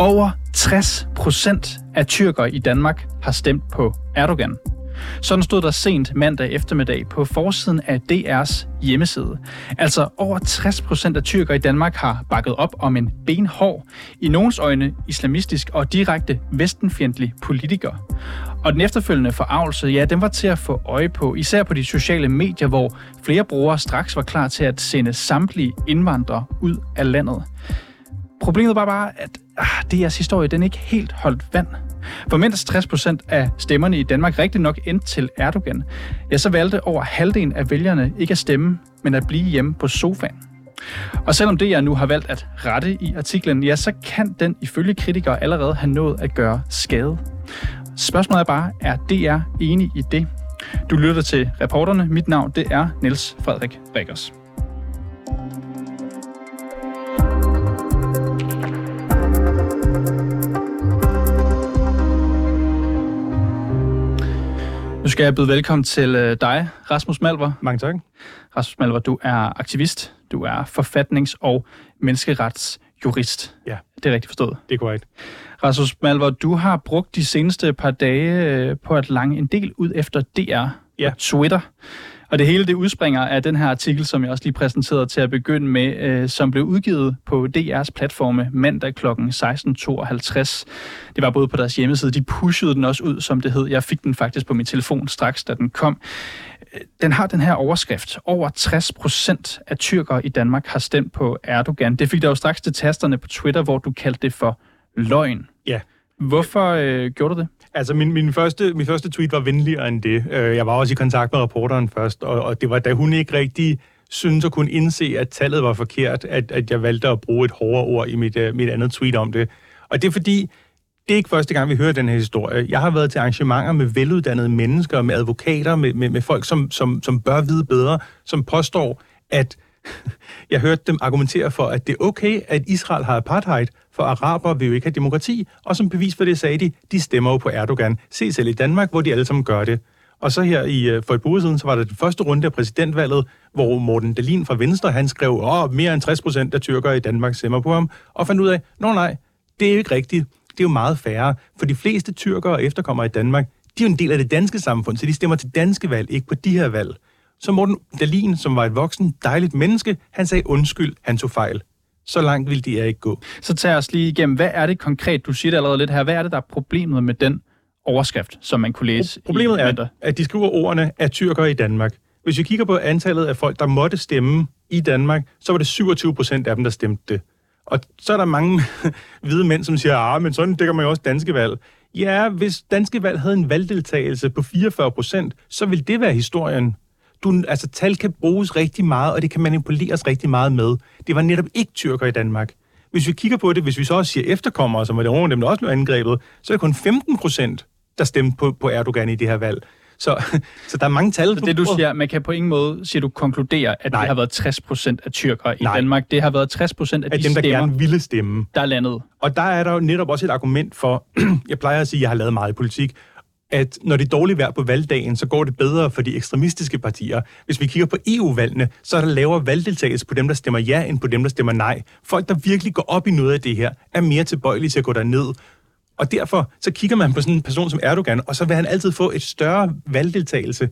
Over 60 procent af tyrkere i Danmark har stemt på Erdogan. Sådan stod der sent mandag eftermiddag på forsiden af DR's hjemmeside. Altså over 60 procent af tyrkere i Danmark har bakket op om en benhård, i nogens øjne islamistisk og direkte vestenfjendtlig politiker. Og den efterfølgende forarvelse, ja, den var til at få øje på, især på de sociale medier, hvor flere brugere straks var klar til at sende samtlige indvandrere ud af landet. Problemet var bare, at ah, DR's historie den ikke helt holdt vand. For mens 60% af stemmerne i Danmark rigtig nok endte til Erdogan, ja, så valgte over halvdelen af vælgerne ikke at stemme, men at blive hjemme på sofaen. Og selvom det jeg nu har valgt at rette i artiklen, ja, så kan den ifølge kritikere allerede have nået at gøre skade. Spørgsmålet er bare, er DR enig i det? Du lytter til reporterne. Mit navn det er Niels Frederik Rikkers. Nu skal jeg byde velkommen til øh, dig, Rasmus Malver. Mange tak. Rasmus Malver, du er aktivist, du er forfatnings- og menneskeretsjurist. Ja. Det er rigtigt forstået. Det er korrekt. Rasmus Malver, du har brugt de seneste par dage øh, på at lange en del ud efter DR ja. på Twitter. Og det hele det udspringer af den her artikel, som jeg også lige præsenterede til at begynde med, øh, som blev udgivet på DR's platforme mandag kl. 16.52. Det var både på deres hjemmeside, de pushede den også ud, som det hed. Jeg fik den faktisk på min telefon straks, da den kom. Den har den her overskrift. Over 60 procent af tyrkere i Danmark har stemt på Erdogan. Det fik der jo straks til tasterne på Twitter, hvor du kaldte det for løgn. Ja. Hvorfor øh, gjorde du det? Altså, min, min, første, min første tweet var venligere end det. Øh, jeg var også i kontakt med reporteren først, og, og det var, da hun ikke rigtig synes at kunne indse, at tallet var forkert, at, at jeg valgte at bruge et hårdere ord i mit, uh, mit andet tweet om det. Og det er fordi, det er ikke første gang, vi hører den her historie. Jeg har været til arrangementer med veluddannede mennesker, med advokater, med, med, med folk, som, som, som bør vide bedre, som påstår, at jeg hørte dem argumentere for, at det er okay, at Israel har apartheid, for araber vil jo ikke have demokrati, og som bevis for det sagde de, de stemmer jo på Erdogan. Se selv i Danmark, hvor de alle sammen gør det. Og så her i, øh, for et par uger siden, så var der den første runde af præsidentvalget, hvor Morten Dalin fra Venstre, han skrev, at mere end 60 procent af tyrkere i Danmark stemmer på ham, og fandt ud af, nå nej, det er jo ikke rigtigt. Det er jo meget færre, for de fleste tyrkere og efterkommere i Danmark, de er jo en del af det danske samfund, så de stemmer til danske valg, ikke på de her valg. Så Morten Dalin, som var et voksen, dejligt menneske, han sagde undskyld, han tog fejl. Så langt vil de ikke gå. Så tag os lige igennem, hvad er det konkret, du siger det allerede lidt her, hvad er det, der er problemet med den overskrift, som man kunne læse Problemet er, at de skriver ordene af tyrkere i Danmark. Hvis vi kigger på antallet af folk, der måtte stemme i Danmark, så var det 27 procent af dem, der stemte det. Og så er der mange hvide mænd, som siger, ah, men sådan dækker man jo også danske valg. Ja, hvis danske valg havde en valgdeltagelse på 44 procent, så ville det være historien du, altså, tal kan bruges rigtig meget, og det kan manipuleres rigtig meget med. Det var netop ikke tyrker i Danmark. Hvis vi kigger på det, hvis vi så også siger efterkommere, som var det nogle dem, der også blev angrebet, så er det kun 15 procent, der stemte på, på Erdogan i det her valg. Så, så der er mange tal. Så det du siger, man kan på ingen måde, siger du, konkludere, at Nej. det har været 60 procent af tyrkere i Nej. Danmark. Det har været 60 procent af, af de dem, der stemmer, gerne ville stemme. Der er landet. Og der er der jo netop også et argument for, jeg plejer at sige, at jeg har lavet meget i politik, at når det er dårligt vejr på valgdagen, så går det bedre for de ekstremistiske partier. Hvis vi kigger på EU-valgene, så er der lavere valgdeltagelse på dem, der stemmer ja, end på dem, der stemmer nej. Folk, der virkelig går op i noget af det her, er mere tilbøjelige til at gå derned. Og derfor så kigger man på sådan en person som Erdogan, og så vil han altid få et større valgdeltagelse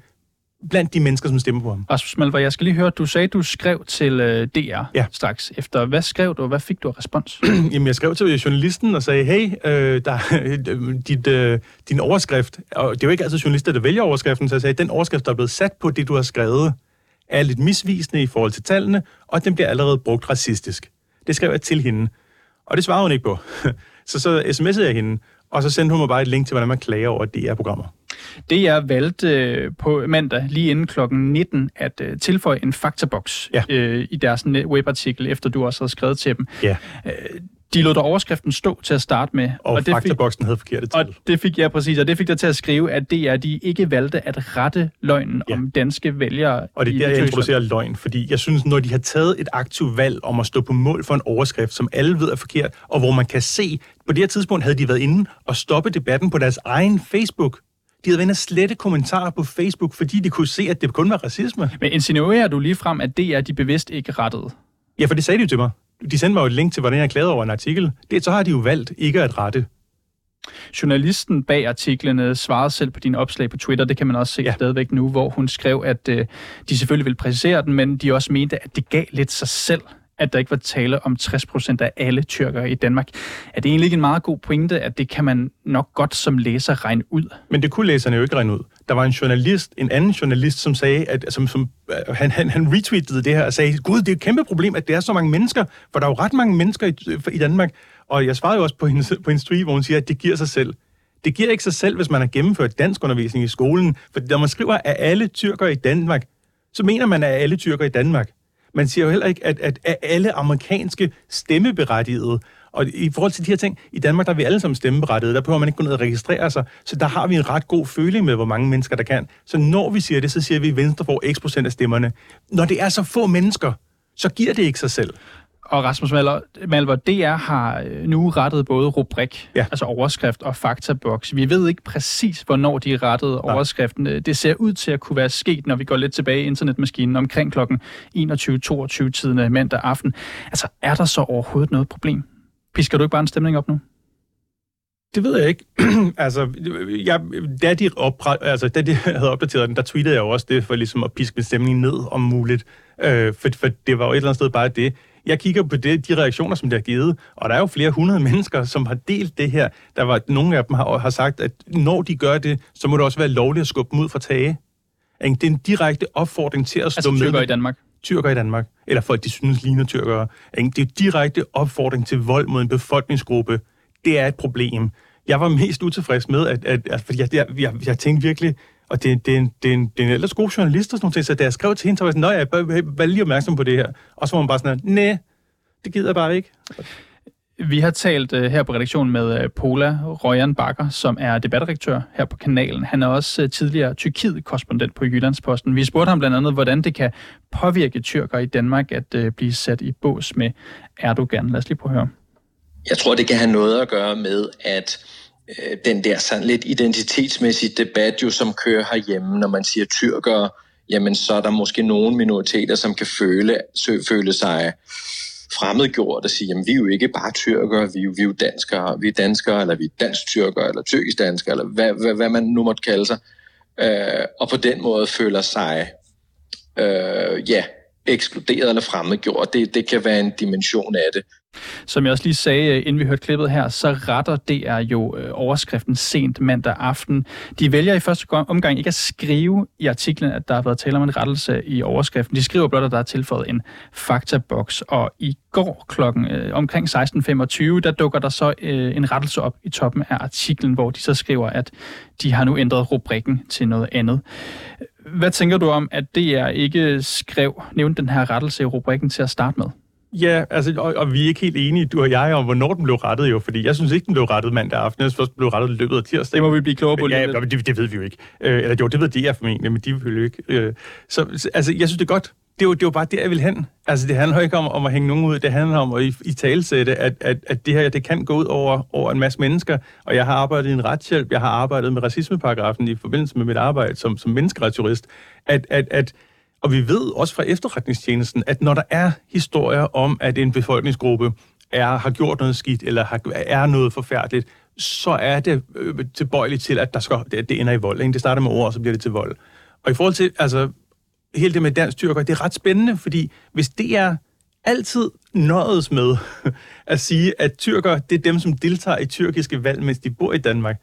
blandt de mennesker, som stemmer på ham. Rasmus Malvar, jeg skal lige høre, du sagde, du skrev til øh, DR ja. straks efter. Hvad skrev du, og hvad fik du af respons? Jamen, jeg skrev til journalisten og sagde, hey, øh, der, dit, øh, din overskrift, og det er jo ikke altid journalister, der vælger overskriften, så jeg sagde, den overskrift, der er blevet sat på det, du har skrevet, er lidt misvisende i forhold til tallene, og den bliver allerede brugt racistisk. Det skrev jeg til hende, og det svarede hun ikke på. så så sms'ede jeg hende, og så sendte hun mig bare et link til, hvordan man klager over DR-programmer. Det jeg valgte øh, på mandag lige inden klokken 19 at øh, tilføje en faktaboks ja. øh, i deres webartikel, efter du også havde skrevet til dem. Ja. Øh, de lod der overskriften stå til at starte med. Og, og det faktaboksen fik, havde forkert til. Og det fik jeg præcis, og det fik dig til at skrive, at det er, de ikke valgte at rette løgnen ja. om danske vælgere. Og det er der, jeg introducerer løgn, fordi jeg synes, når de har taget et aktivt valg om at stå på mål for en overskrift, som alle ved er forkert, og hvor man kan se, på det her tidspunkt havde de været inde og stoppe debatten på deres egen Facebook, de havde været slette kommentarer på Facebook, fordi de kunne se, at det kun var racisme. Men insinuerer du lige frem, at det er de bevidst ikke rettede? Ja, for det sagde de jo til mig. de sendte mig jo et link til, hvordan jeg klagede over en artikel. Det, så har de jo valgt ikke at rette. Journalisten bag artiklerne svarede selv på din opslag på Twitter, det kan man også se ja. stadigvæk nu, hvor hun skrev, at øh, de selvfølgelig vil præcisere den, men de også mente, at det gav lidt sig selv, at der ikke var tale om 60% af alle tyrkere i Danmark. Er det egentlig ikke en meget god pointe, at det kan man nok godt som læser regne ud? Men det kunne læserne jo ikke regne ud. Der var en journalist, en anden journalist, som sagde, at som, som, øh, han, han, han retweetede det her og sagde, gud, det er et kæmpe problem, at det er så mange mennesker, for der er jo ret mange mennesker i, øh, i Danmark. Og jeg svarede jo også på hendes, på hendes tweet, hvor hun siger, at det giver sig selv. Det giver ikke sig selv, hvis man har gennemført dansk undervisning i skolen. For når man skriver, at alle tyrker i Danmark, så mener man, at alle tyrker i Danmark. Man siger jo heller ikke, at, at, alle amerikanske stemmeberettigede, og i forhold til de her ting, i Danmark der er vi alle sammen stemmeberettigede, der behøver man ikke gå ned og registrere sig, så der har vi en ret god føling med, hvor mange mennesker der kan. Så når vi siger det, så siger vi, at Venstre får x procent af stemmerne. Når det er så få mennesker, så giver det ikke sig selv. Og Rasmus Malver, DR har øh, nu rettet både rubrik, ja. altså overskrift og faktaboks. Vi ved ikke præcis, hvornår de rettede Nej. overskriften. Det ser ud til at kunne være sket, når vi går lidt tilbage i internetmaskinen omkring kl. 21-22 tiden mandag aften. Altså, er der så overhovedet noget problem? Pisker du ikke bare en stemning op nu? Det ved jeg ikke. altså, jeg, da, de opre, altså, da de havde opdateret den, der tweetede jeg jo også det, for ligesom at piske stemningen ned om muligt. Øh, for, for det var jo et eller andet sted bare det jeg kigger på det, de reaktioner, som det har givet, og der er jo flere hundrede mennesker, som har delt det her. Der var nogle af dem har, har sagt, at når de gør det, så må det også være lovligt at skubbe dem ud fra tage. Det er en direkte opfordring til at slå altså, med... i Danmark? Tyrker i Danmark. Eller folk, de synes ligner tyrkere. Det er en direkte opfordring til vold mod en befolkningsgruppe. Det er et problem. Jeg var mest utilfreds med, at, at, at fordi jeg, jeg, jeg, jeg tænkte virkelig, og det, det, er en, det, er en, det er en ellers god journalist og sådan noget, så da jeg skrev til hende, så var jeg sådan, nej, jeg er bare lige opmærksom på det her. Og så var hun bare sådan, nej, det gider jeg bare ikke. Vi har talt uh, her på redaktionen med uh, Pola Røjan Bakker, som er debatredaktør her på kanalen. Han er også uh, tidligere Tyrkiet-korrespondent på Jyllandsposten. Vi spurgte ham blandt andet, hvordan det kan påvirke tyrker i Danmark at uh, blive sat i bås med Erdogan. Lad os lige prøve at høre. Jeg tror, det kan have noget at gøre med, at øh, den der sådan lidt identitetsmæssige debat, jo, som kører herhjemme, når man siger tyrkere, jamen så er der måske nogle minoriteter, som kan føle, føle sig fremmedgjort og sige, jamen vi er jo ikke bare tyrkere, vi er jo, vi er jo danskere, vi er danskere, eller vi er dansk-tyrkere, eller tyrkisk-danskere, eller hvad, hvad, hvad man nu måtte kalde sig, øh, og på den måde føler sig, øh, ja, ekskluderet eller fremmedgjort. Det, det kan være en dimension af det. Som jeg også lige sagde, øh, inden vi hørte klippet her, så retter DR jo øh, overskriften sent mandag aften. De vælger i første omgang ikke at skrive i artiklen, at der har været tale om en rettelse i overskriften. De skriver blot, at der er tilføjet en faktaboks. Og i går klokken øh, omkring 16.25, der dukker der så øh, en rettelse op i toppen af artiklen, hvor de så skriver, at de har nu ændret rubrikken til noget andet. Hvad tænker du om, at DR ikke skrev, nævnte den her rettelse i rubrikken til at starte med? Ja, altså, og, og vi er ikke helt enige, du og jeg, om hvornår den blev rettet jo, fordi jeg synes ikke, den blev rettet mandag aften. Jeg synes blev rettet i løbet af tirsdag. Det må vi blive klogere på. Ja, ja det, det ved vi jo ikke. Øh, eller jo, det ved de er formentlig, men de vil jo ikke. Øh, så altså, jeg synes, det er godt. Det er, jo, det jo bare der, jeg vil hen. Altså, det handler ikke om, om at hænge nogen ud. Det handler om at i, i talsætte, at, at, at det her det kan gå ud over, over en masse mennesker. Og jeg har arbejdet i en retshjælp. Jeg har arbejdet med racismeparagrafen i forbindelse med mit arbejde som, som menneskeretsjurist. At, at, at og vi ved også fra efterretningstjenesten, at når der er historier om, at en befolkningsgruppe er, har gjort noget skidt, eller har, er noget forfærdeligt, så er det øh, tilbøjeligt til, at der skal, det, det ender i vold. Ikke? Det starter med ord, og så bliver det til vold. Og i forhold til altså, hele det med dansk tyrker, det er ret spændende, fordi hvis det er altid nøjes med at sige, at tyrker, det er dem, som deltager i tyrkiske valg, mens de bor i Danmark,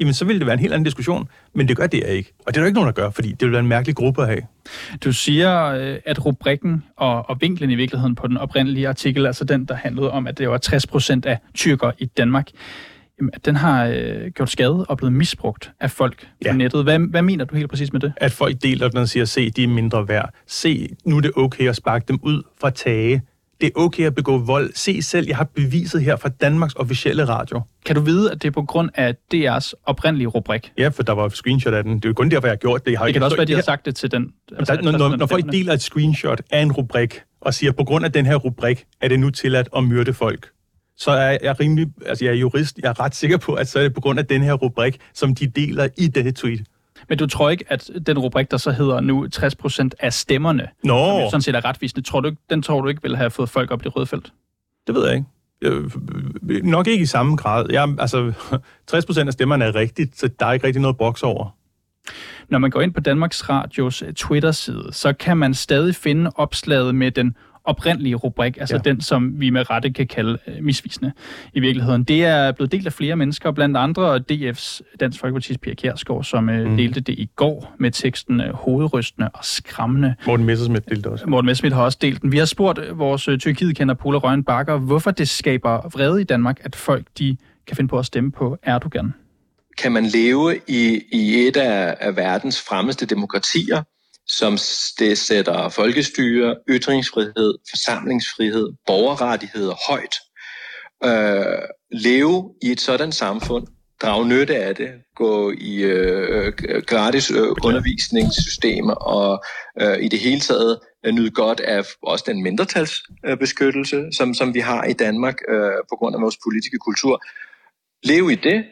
jamen så ville det være en helt anden diskussion. Men det gør det ikke. Og det er der ikke nogen, der gør, fordi det vil være en mærkelig gruppe at have. Du siger, øh, at rubrikken og, og vinklen i virkeligheden på den oprindelige artikel, altså den, der handlede om, at det var 60 procent af tyrker i Danmark, jamen, den har øh, gjort skade og blevet misbrugt af folk ja. på nettet. Hvad, hvad mener du helt præcis med det? At folk deler den og siger, se, de er mindre værd. Se, nu er det okay at sparke dem ud fra tage det er okay at begå vold. Se selv, jeg har beviset her fra Danmarks officielle radio. Kan du vide, at det er på grund af DR's oprindelige rubrik? Ja, for der var screenshot af den. Det er jo kun derfor, jeg har gjort det. Jeg har det kan også være, at de har sagt det til den. Altså, der, når, når, når folk deler et screenshot af en rubrik, og siger, på grund af den her rubrik, er det nu tilladt at myrde folk, så er jeg rimelig, altså jeg er jurist, jeg er ret sikker på, at så er det på grund af den her rubrik, som de deler i det tweet. Men du tror ikke, at den rubrik, der så hedder nu 60% af stemmerne, Nå. som sådan set er retvisende, tror du, den tror du ikke vil have fået folk op i det røde felt? Det ved jeg ikke. Øh, nok ikke i samme grad. Jeg, altså, 60% af stemmerne er rigtigt, så der er ikke rigtig noget boks over. Når man går ind på Danmarks Radios Twitter-side, så kan man stadig finde opslaget med den oprindelige rubrik, altså ja. den, som vi med rette kan kalde øh, misvisende i virkeligheden. Det er blevet delt af flere mennesker, blandt andre DF's Dansk Folkeparti's Pia Kjærsgaard, som øh, mm. delte det i går med teksten øh, hovedrystende og skræmmende. Morten Messersmith delte også. Morten Messersmith har også delt den. Vi har spurgt øh, vores øh, Tyrkiet-kender Pola Røgen Bakker, hvorfor det skaber vrede i Danmark, at folk de kan finde på at stemme på Erdogan. Kan man leve i, i et af, af verdens fremmeste demokratier, som det sætter folkestyre, ytringsfrihed, forsamlingsfrihed, borgerrettigheder højt. Øh, leve i et sådan samfund, drage nytte af det, gå i øh, gratis øh, undervisningssystemer og øh, i det hele taget øh, nyde godt af også den mindretalsbeskyttelse, øh, som, som vi har i Danmark øh, på grund af vores politiske kultur. Leve i det,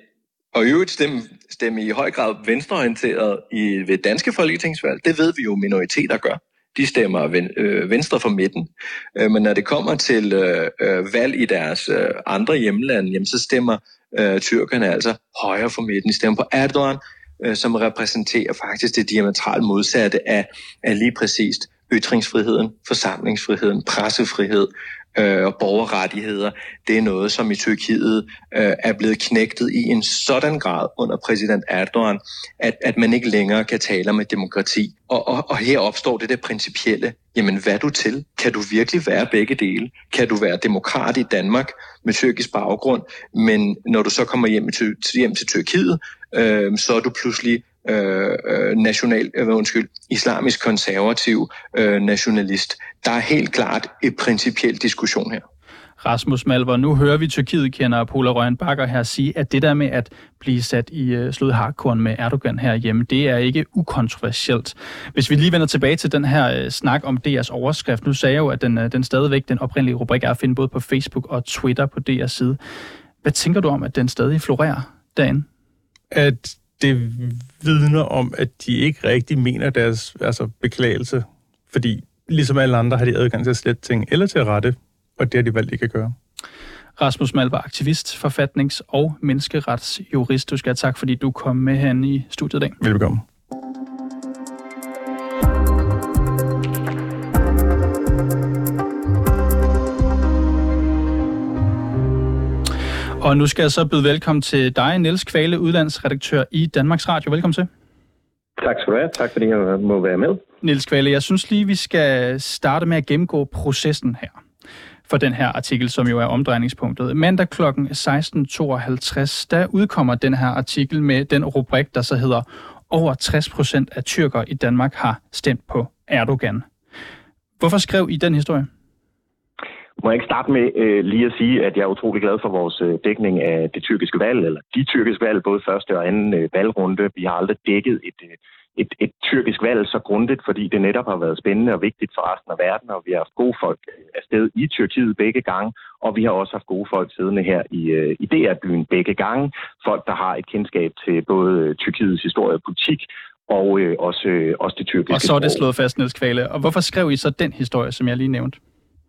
og i øvrigt stemme, stemme i høj grad venstreorienteret i, ved danske folketingsvalg, det ved vi jo minoriteter gør. De stemmer ven, øh, venstre for midten. Øh, men når det kommer til øh, øh, valg i deres øh, andre hjemlande, jamen, så stemmer øh, tyrkerne altså højre for midten. De stemmer på Erdogan, øh, som repræsenterer faktisk det diametralt modsatte af, af lige præcist ytringsfriheden, forsamlingsfriheden, pressefrihed, øh, og borgerrettigheder, det er noget, som i Tyrkiet øh, er blevet knægtet i en sådan grad under præsident Erdogan, at, at man ikke længere kan tale om et demokrati. Og, og, og her opstår det der principielle, jamen hvad er du til? Kan du virkelig være begge dele? Kan du være demokrat i Danmark med tyrkisk baggrund, men når du så kommer hjem til, hjem til Tyrkiet, øh, så er du pludselig øh, øh, national, øh, undskyld, islamisk konservativ øh, nationalist. Der er helt klart et principielt diskussion her. Rasmus Malver, nu hører vi Tyrkiet kender Pola Røgen Bakker her sige, at det der med at blive sat i uh, slået hardcore med Erdogan herhjemme, det er ikke ukontroversielt. Hvis vi lige vender tilbage til den her uh, snak om DR's overskrift, nu sagde jeg jo, at den, uh, den stadigvæk, den oprindelige rubrik er at finde både på Facebook og Twitter på DR's side. Hvad tænker du om, at den stadig florerer derinde? At det vidner om, at de ikke rigtig mener deres altså, beklagelse, fordi ligesom alle andre har de adgang til at slette ting eller til at rette, og det har de valgt ikke at gøre. Rasmus Malvar, aktivist, forfatnings- og menneskeretsjurist. Du skal have tak, fordi du kom med hen i studiet i dag. Velkommen. Og nu skal jeg så byde velkommen til dig, Niels Kvale, udlandsredaktør i Danmarks Radio. Velkommen til. Tak skal du have. Tak fordi jeg må være med. Niels Kvale, jeg synes lige, vi skal starte med at gennemgå processen her for den her artikel, som jo er omdrejningspunktet. Mandag kl. 16.52, der udkommer den her artikel med den rubrik, der så hedder over 60 procent af tyrker i Danmark har stemt på Erdogan. Hvorfor skrev I den historie? Må jeg ikke starte med øh, lige at sige, at jeg er utrolig glad for vores øh, dækning af det tyrkiske valg, eller de tyrkiske valg, både første og anden øh, valgrunde. Vi har aldrig dækket et, øh, et, et tyrkisk valg så grundigt, fordi det netop har været spændende og vigtigt for resten af verden, og vi har haft gode folk øh, afsted i Tyrkiet begge gange, og vi har også haft gode folk siddende her i, øh, i DR-byen begge gange. Folk, der har et kendskab til både øh, Tyrkiets historie og politik, og øh, også, øh, også det tyrkiske Og så er det slået fast, Niels Kvale. Og hvorfor skrev I så den historie, som jeg lige nævnte?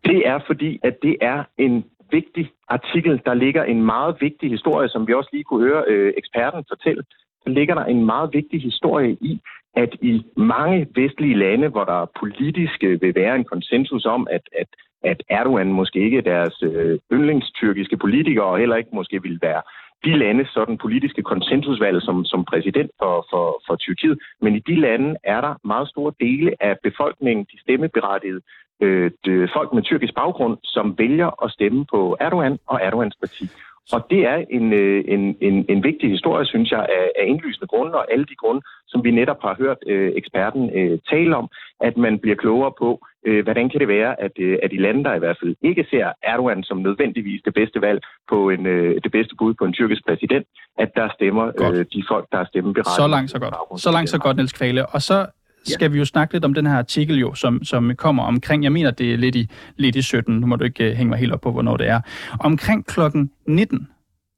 Det er fordi, at det er en vigtig artikel. Der ligger en meget vigtig historie, som vi også lige kunne høre øh, eksperten fortælle. Der ligger der en meget vigtig historie i, at i mange vestlige lande, hvor der politisk øh, vil være en konsensus om, at, at, at Erdogan måske ikke er deres øh, yndlingstyrkiske politikere, og heller ikke måske vil være de lande sådan politiske konsensusvalg som, som præsident for, for, for Tyrkiet. Men i de lande er der meget store dele af befolkningen, de stemmeberettigede, øh, de, folk med tyrkisk baggrund, som vælger at stemme på Erdogan og Erdogans parti. Og det er en, øh, en, en, en vigtig historie, synes jeg, af, af indlysende grunde, og alle de grunde, som vi netop har hørt øh, eksperten øh, tale om, at man bliver klogere på, øh, hvordan kan det være, at, øh, at de lande, der i hvert fald ikke ser Erdogan som nødvendigvis det bedste valg på en, øh, det bedste bud på en tyrkisk præsident, at der stemmer øh, de folk, der er stemmeberettigede. Så langt så godt. Så langt så godt, Niels Kvale. Og så skal vi jo snakke lidt om den her artikel, jo, som, som kommer omkring, jeg mener, det er lidt i, lidt i 17, nu må du ikke uh, hænge mig helt op på, hvornår det er. Omkring klokken 19,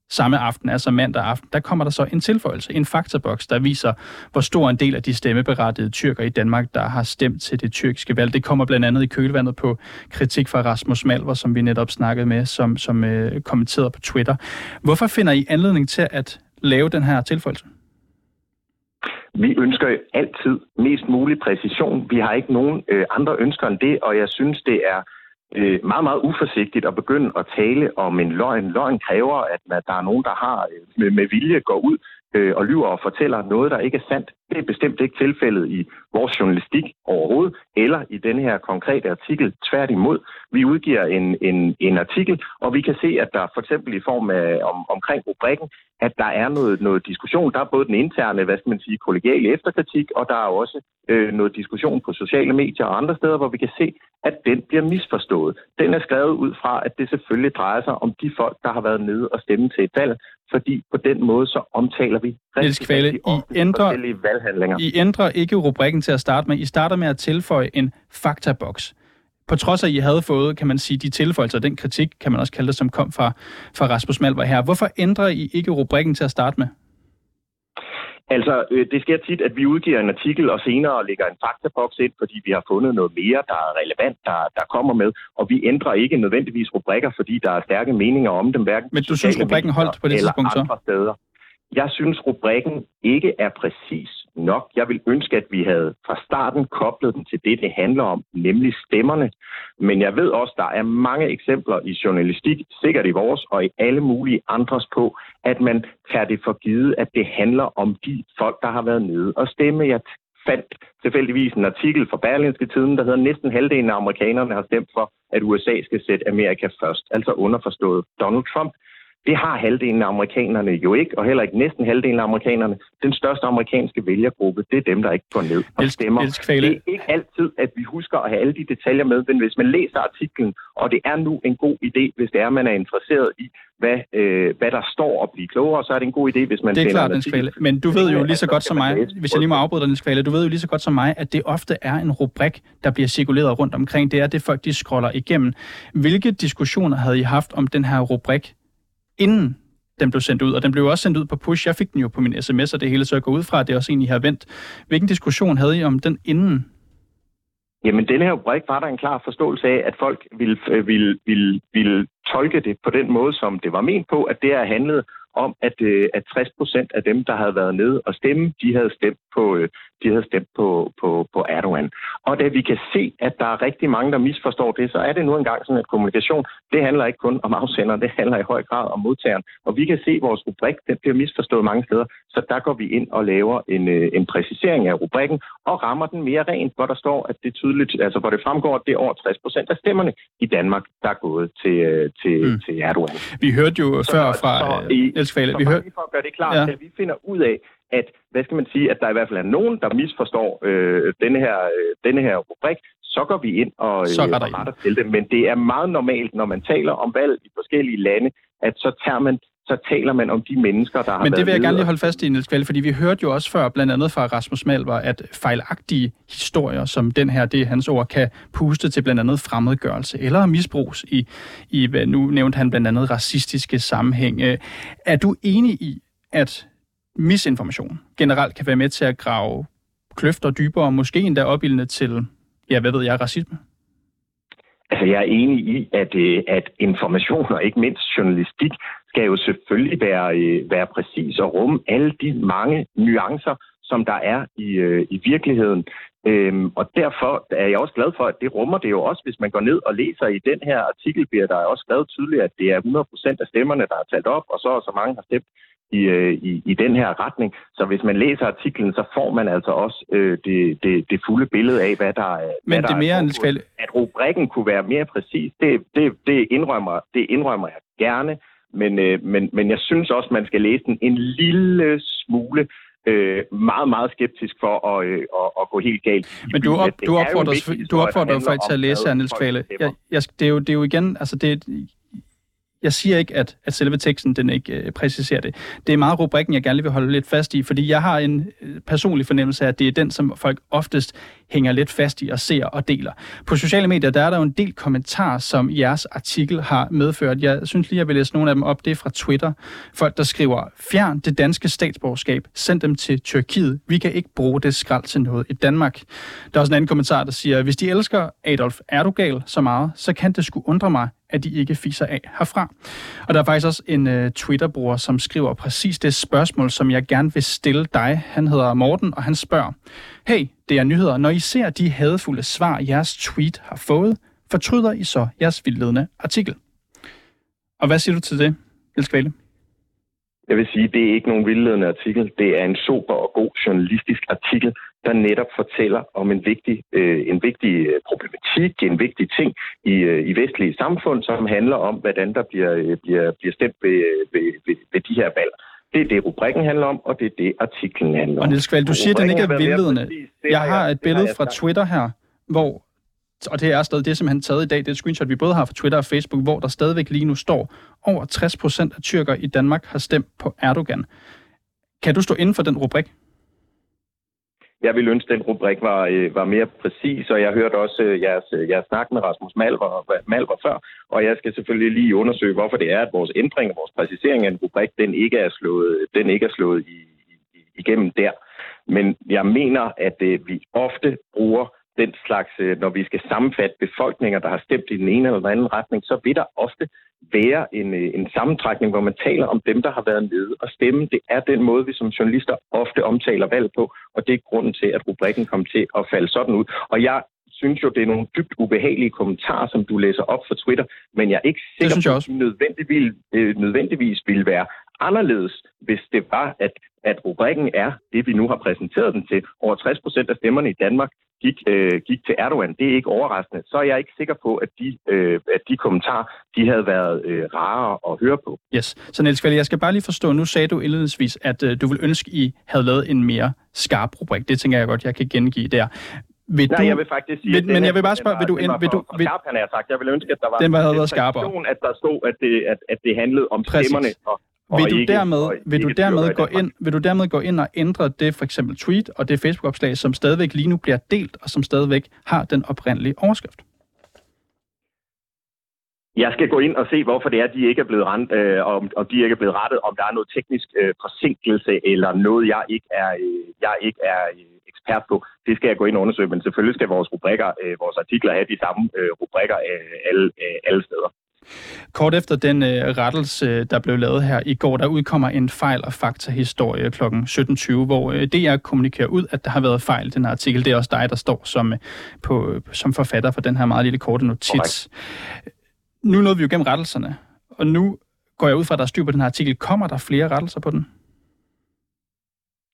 samme aften, altså mandag aften, der kommer der så en tilføjelse, en faktaboks, der viser, hvor stor en del af de stemmeberettigede tyrker i Danmark, der har stemt til det tyrkiske valg. Det kommer blandt andet i kølvandet på kritik fra Rasmus Malver, som vi netop snakkede med, som, som øh, kommenterede på Twitter. Hvorfor finder I anledning til at lave den her tilføjelse? Vi ønsker altid mest mulig præcision. Vi har ikke nogen øh, andre ønsker end det, og jeg synes, det er øh, meget, meget uforsigtigt at begynde at tale om en løgn. Løgn kræver, at der er nogen, der har øh, med, med vilje går ud øh, og lyver og fortæller noget, der ikke er sandt. Det er bestemt ikke tilfældet i vores journalistik overhovedet, eller i denne her konkrete artikel. Tværtimod, vi udgiver en, en, en artikel, og vi kan se, at der for eksempel i form af om, omkring rubrikken, at der er noget, noget diskussion. Der er både den interne, hvad skal man sige, kollegiale efterkritik, og der er også øh, noget diskussion på sociale medier og andre steder, hvor vi kan se, at den bliver misforstået. Den er skrevet ud fra, at det selvfølgelig drejer sig om de folk, der har været nede og stemme til et valg, fordi på den måde så omtaler vi rigtig, Kvæle, rigtig I ændrer, forskellige valghandlinger. I ændrer ikke rubrikken til at starte med. I starter med at tilføje en faktaboks. På trods af, at I havde fået, kan man sige, de tilføjelser, den kritik, kan man også kalde det, som kom fra, fra Rasmus Malvar her. Hvorfor ændrer I ikke rubrikken til at starte med? Altså, øh, det sker tit, at vi udgiver en artikel og senere lægger en faktaboks ind, fordi vi har fundet noget mere, der er relevant, der, der kommer med. Og vi ændrer ikke nødvendigvis rubrikker, fordi der er stærke meninger om dem. Hverken Men du synes, rubrikken holdt på det tidspunkt så? Steder. Jeg synes, rubrikken ikke er præcis nok. Jeg vil ønske, at vi havde fra starten koblet den til det, det handler om, nemlig stemmerne. Men jeg ved også, der er mange eksempler i journalistik, sikkert i vores og i alle mulige andres på, at man tager det for givet, at det handler om de folk, der har været nede og stemme. Jeg fandt tilfældigvis en artikel fra Berlinske Tiden, der hedder næsten halvdelen af amerikanerne har stemt for, at USA skal sætte Amerika først, altså underforstået Donald Trump. Det har halvdelen af amerikanerne jo ikke, og heller ikke næsten halvdelen af amerikanerne. Den største amerikanske vælgergruppe, det er dem, der ikke går ned og stemmer. Det er ikke altid, at vi husker at have alle de detaljer med, men hvis man læser artiklen, og det er nu en god idé, hvis det er, man er interesseret i, hvad, øh, hvad der står og blive klogere, så er det en god idé, hvis man Det er klart, Niels Men du ved jo lige så godt som mig, hvis jeg lige må afbryde dig, Niels Kvale, du ved jo lige så godt som mig, at det ofte er en rubrik, der bliver cirkuleret rundt omkring. Det er det, folk de scroller igennem. Hvilke diskussioner havde I haft om den her rubrik inden den blev sendt ud, og den blev også sendt ud på push. Jeg fik den jo på min sms, og det hele, så jeg går ud fra, at det også egentlig har vendt. Hvilken diskussion havde I om den inden? Jamen, denne her rubrik var der en klar forståelse af, at folk ville, øh, ville, ville, ville tolke det på den måde, som det var ment på, at det her handlede om, at, øh, at 60 procent af dem, der havde været nede og stemme, de havde stemt på, øh, de havde stemt på, på, på Erdogan. Og da vi kan se, at der er rigtig mange, der misforstår det, så er det nu engang sådan, at kommunikation, det handler ikke kun om afsenderen, det handler i høj grad om modtageren. Og vi kan se, at vores rubrik, den bliver misforstået mange steder, så der går vi ind og laver en, øh, en præcisering af rubrikken og rammer den mere rent, hvor der står, at det tydeligt, altså hvor det fremgår, at det er over 60 procent af stemmerne i Danmark, der er gået til, øh, til, mm. til Erdogan. Vi hørte jo så, før fra så, i, Niels Kvale. Vi hørte... For at gøre det klart, ja. at vi finder ud af, at, hvad skal man sige, at der i hvert fald er nogen, der misforstår øh, denne, her, øh, denne her rubrik, så går vi ind og, så øh, og retter til det. Men det er meget normalt, når man taler om valg i forskellige lande, at så tager man så taler man om de mennesker, der har Men det vil jeg gerne lige holde fast i, Niels Kvælde, fordi vi hørte jo også før, blandt andet fra Rasmus Malvar, at fejlagtige historier som den her, det er hans ord, kan puste til blandt andet fremmedgørelse eller misbrugs i, i hvad nu nævnte han blandt andet racistiske sammenhænge. Er du enig i, at misinformation generelt kan være med til at grave kløfter dybere, og måske endda opildne til, ja, hvad ved jeg, racisme? Altså, jeg er enig i, at, øh, at information og ikke mindst journalistik skal jo selvfølgelig være, øh, være præcis og rumme alle de mange nuancer, som der er i, øh, i virkeligheden. Øhm, og derfor er jeg også glad for, at det rummer det jo også, hvis man går ned og læser i den her artikel, bliver der også skrevet tydeligt, at det er 100% af stemmerne, der er talt op, og så og så mange har stemt i, øh, i, i den her retning. Så hvis man læser artiklen, så får man altså også øh, det, det, det fulde billede af, hvad der er. Men hvad det der mere, er, At rubrikken kunne være mere præcis, det, det, det, indrømmer, det indrømmer jeg gerne. Men, øh, men, men jeg synes også, man skal læse den en lille smule øh, meget, meget skeptisk for at, øh, at, at gå helt galt. Men du, op, du opfordrer, du opfordrer faktisk til at læse her, Niels Kvale. Jeg, jeg, det, er jo, det er jo igen, altså det, jeg siger ikke, at, at selve teksten den ikke øh, præciserer det. Det er meget rubrikken, jeg gerne vil holde lidt fast i, fordi jeg har en øh, personlig fornemmelse af, at det er den, som folk oftest hænger lidt fast i og ser og deler. På sociale medier, der er der jo en del kommentarer, som jeres artikel har medført. Jeg synes lige, jeg vil læse nogle af dem op. Det er fra Twitter. Folk, der skriver, fjern det danske statsborgerskab, send dem til Tyrkiet. Vi kan ikke bruge det skrald til noget i Danmark. Der er også en anden kommentar, der siger, hvis de elsker Adolf Erdogan så meget, så kan det skulle undre mig, at de ikke fiser af herfra. Og der er faktisk også en uh, Twitter-bruger, som skriver præcis det spørgsmål, som jeg gerne vil stille dig. Han hedder Morten, og han spørger, Hey, det er nyheder. Når I ser de hadfulde svar, jeres tweet har fået, fortryder I så jeres vildledende artikel? Og hvad siger du til det, Niels Kvale? Jeg vil sige, det er ikke nogen vildledende artikel. Det er en super og god journalistisk artikel, der netop fortæller om en vigtig, øh, en vigtig øh, problematik, en vigtig ting i, øh, i vestlige samfund, som handler om, hvordan der bliver, øh, bliver, bliver stemt ved, øh, ved, ved, ved de her valg. Det er det, rubrikken handler om, og det er det, artiklen handler om. Og Niels Kval, du siger, at den ikke er vildledende. Jeg har et billede fra Twitter her, hvor og det er stadig det, som han taget i dag, det er et screenshot, vi både har fra Twitter og Facebook, hvor der stadigvæk lige nu står, over 60 procent af tyrker i Danmark har stemt på Erdogan. Kan du stå inden for den rubrik? Jeg ville ønske, at den rubrik var, øh, var mere præcis, og jeg hørte også øh, jeres, øh, jeres snak med Rasmus Malver, Malver før, og jeg skal selvfølgelig lige undersøge, hvorfor det er, at vores ændring og vores præcisering af en rubrik, den ikke er slået, den ikke er slået i, i, igennem der. Men jeg mener, at øh, vi ofte bruger den slags, øh, når vi skal sammenfatte befolkninger, der har stemt i den ene eller den anden retning, så vil der ofte være en, øh, en sammentrækning, hvor man taler om dem, der har været nede og stemme. Det er den måde, vi som journalister ofte omtaler valg på, og det er grunden til, at rubrikken kom til at falde sådan ud. Og jeg synes jo, det er nogle dybt ubehagelige kommentarer, som du læser op for Twitter, men jeg er ikke sikker på, at de nødvendigvis, øh, nødvendigvis ville være anderledes, hvis det var, at, at rubrikken er det, vi nu har præsenteret den til. Over 60 procent af stemmerne i Danmark gik, øh, gik til Erdogan. Det er ikke overraskende. Så er jeg ikke sikker på, at de, øh, at de kommentarer de havde været øh, rare at høre på. Yes. Så Niels Kvalle, jeg skal bare lige forstå, nu sagde du indledningsvis, at øh, du vil ønske, I havde lavet en mere skarp rubrik. Det tænker jeg godt, jeg kan gengive der. Vil Nej, du, jeg vil faktisk sige, vil, men jeg vil bare spørge, vil du... Den vil du vil, skarp, han har sagt. Jeg vil ønske, at der var den var, været skarpere. at der stod, at det, at, at det handlede om Præcis. stemmerne og, vil du, ikke, dermed, vil, du dermed gå ind, vil du dermed gå ind og ændre det for eksempel tweet og det Facebook-opslag, som stadigvæk lige nu bliver delt, og som stadigvæk har den oprindelige overskrift? Jeg skal gå ind og se, hvorfor det er, de ikke er blevet rent, øh, om, om de ikke er blevet rettet, om der er noget teknisk øh, forsinkelse eller noget, jeg ikke er, øh, jeg ikke er øh, ekspert på. Det skal jeg gå ind og undersøge, men selvfølgelig skal vores rubrikker, øh, vores artikler have de samme øh, rubrikker øh, alle, øh, alle steder. Kort efter den øh, rettelse, der blev lavet her i går, der udkommer en fejl- og fakta-historie kl. 17.20, hvor øh, DR kommunikerer ud, at der har været fejl i den her artikel. Det er også dig, der står som, øh, på, som forfatter for den her meget lille korte notits. Correct. Nu nåede vi jo gennem rettelserne, og nu går jeg ud fra, at der er styr på den her artikel. Kommer der flere rettelser på den?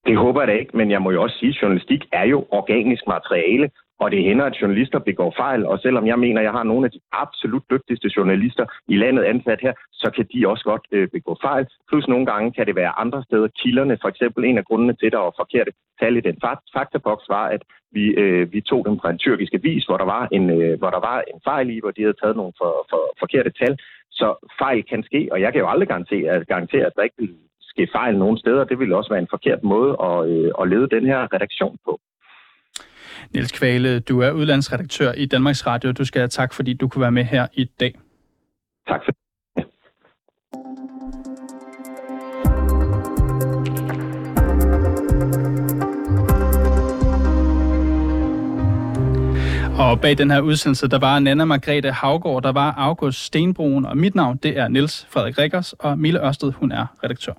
Det håber jeg da ikke, men jeg må jo også sige, at journalistik er jo organisk materiale, og det hænder, at journalister begår fejl, og selvom jeg mener, at jeg har nogle af de absolut dygtigste journalister i landet ansat her, så kan de også godt øh, begå fejl. Plus nogle gange kan det være andre steder. Kilderne, for eksempel en af grundene til, at der var forkerte tal i den faktaboks, var, at vi, øh, vi tog dem fra en tyrkisk avis, hvor der var en, øh, hvor der var en fejl i, hvor de havde taget nogle for, for, forkerte tal. Så fejl kan ske, og jeg kan jo aldrig garantere, at, garantere, at der ikke vil ske fejl nogen steder. Det ville også være en forkert måde at, øh, at lede den her redaktion på. Niels Kvale, du er udlandsredaktør i Danmarks Radio. Du skal have tak, fordi du kunne være med her i dag. Tak for Og bag den her udsendelse, der var Nana Margrethe Havgård, der var August Stenbroen, og mit navn, det er Niels Frederik Rikkers, og Mille Ørsted, hun er redaktør.